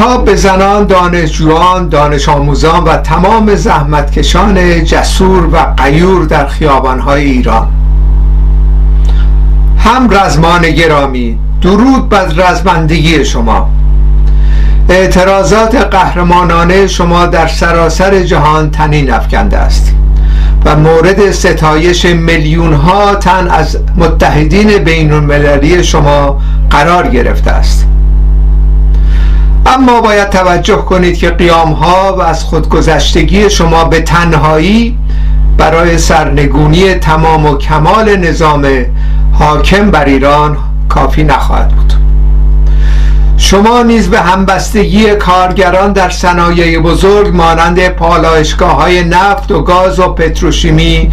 خطاب به زنان دانشجویان دانش آموزان و تمام زحمتکشان جسور و قیور در خیابانهای ایران. هم رزمان گرامی درود بر رزمندگی شما. اعتراضات قهرمانانه شما در سراسر جهان تنین افکنده است و مورد ستایش میلیون ها تن از متحدین بین المللی شما قرار گرفته است. اما باید توجه کنید که قیام ها و از خودگذشتگی شما به تنهایی برای سرنگونی تمام و کمال نظام حاکم بر ایران کافی نخواهد بود. شما نیز به همبستگی کارگران در صنایع بزرگ مانند پالایشگاه های نفت و گاز و پتروشیمی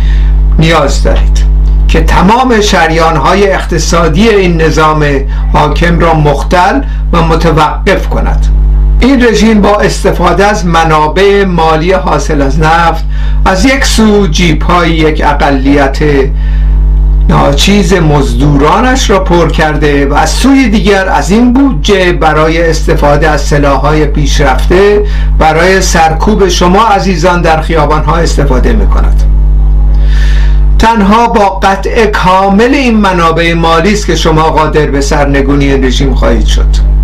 نیاز دارید. که تمام شریان های اقتصادی این نظام حاکم را مختل و متوقف کند. این رژیم با استفاده از منابع مالی حاصل از نفت از یک سو جیب های یک اقلیت ناچیز مزدورانش را پر کرده و از سوی دیگر از این بودجه برای استفاده از سلاحهای پیشرفته برای سرکوب شما عزیزان در خیابانها استفاده می کند تنها با قطع کامل این منابع مالی است که شما قادر به سرنگونی رژیم خواهید شد.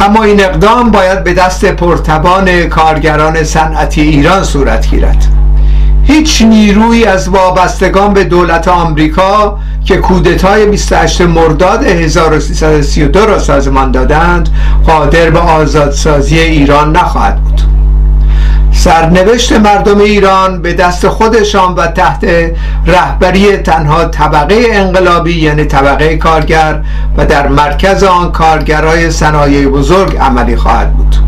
اما این اقدام باید به دست پرتبان کارگران صنعتی ایران صورت گیرد. هیچ نیروی از وابستگان به دولت آمریکا که کودتای 28 مرداد 1332 را سازمان دادند قادر به آزادسازی ایران نخواهد بود. سرنوشت مردم ایران به دست خودشان و تحت رهبری تنها طبقه انقلابی یعنی طبقه کارگر و در مرکز آن کارگرای صنایع بزرگ عملی خواهد بود.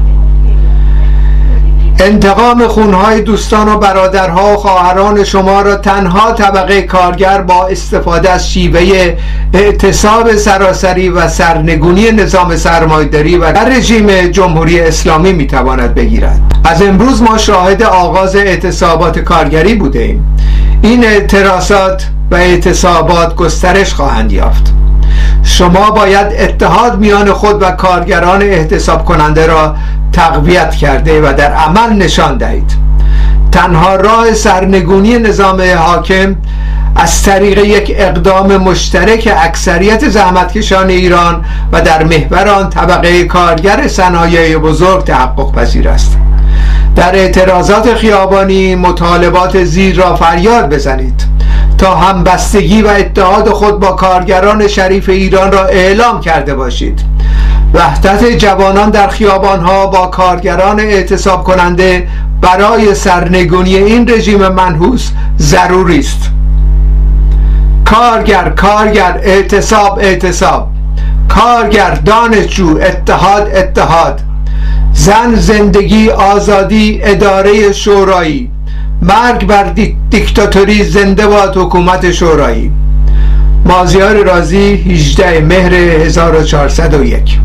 انتقام خونهای دوستان و برادرها و خواهران شما را تنها طبقه کارگر با استفاده از شیوه اعتصاب سراسری و سرنگونی نظام سرمایداری و رژیم جمهوری اسلامی می‌تواند بگیرد. از امروز ما شاهد آغاز اعتصابات کارگری بوده ایم این اعتراضات و اعتصابات گسترش خواهند یافت. شما باید اتحاد میان خود و کارگران احتساب کننده را تقویت کرده و در عمل نشان دهید. تنها راه سرنگونی نظام حاکم از طریق یک اقدام مشترک اکثریت زحمتکشان ایران و در محور آن طبقه کارگر صنایع بزرگ تحقق پذیر است. در اعتراضات خیابانی مطالبات زیر را فریاد بزنید تا همبستگی و اتحاد خود با کارگران شریف ایران را اعلام کرده باشید. وحدت جوانان در خیابانها با کارگران اعتصاب کننده برای سرنگونی این رژیم منحوس ضروری است. کارگر کارگر اعتصاب اعتصاب. کارگر دانشجو اتحاد اتحاد. زن زندگی آزادی اداره شورایی. مرگ بر دیکتاتوری زنده باد حکومت شورایی. مازیار رازی 18 مهر 1401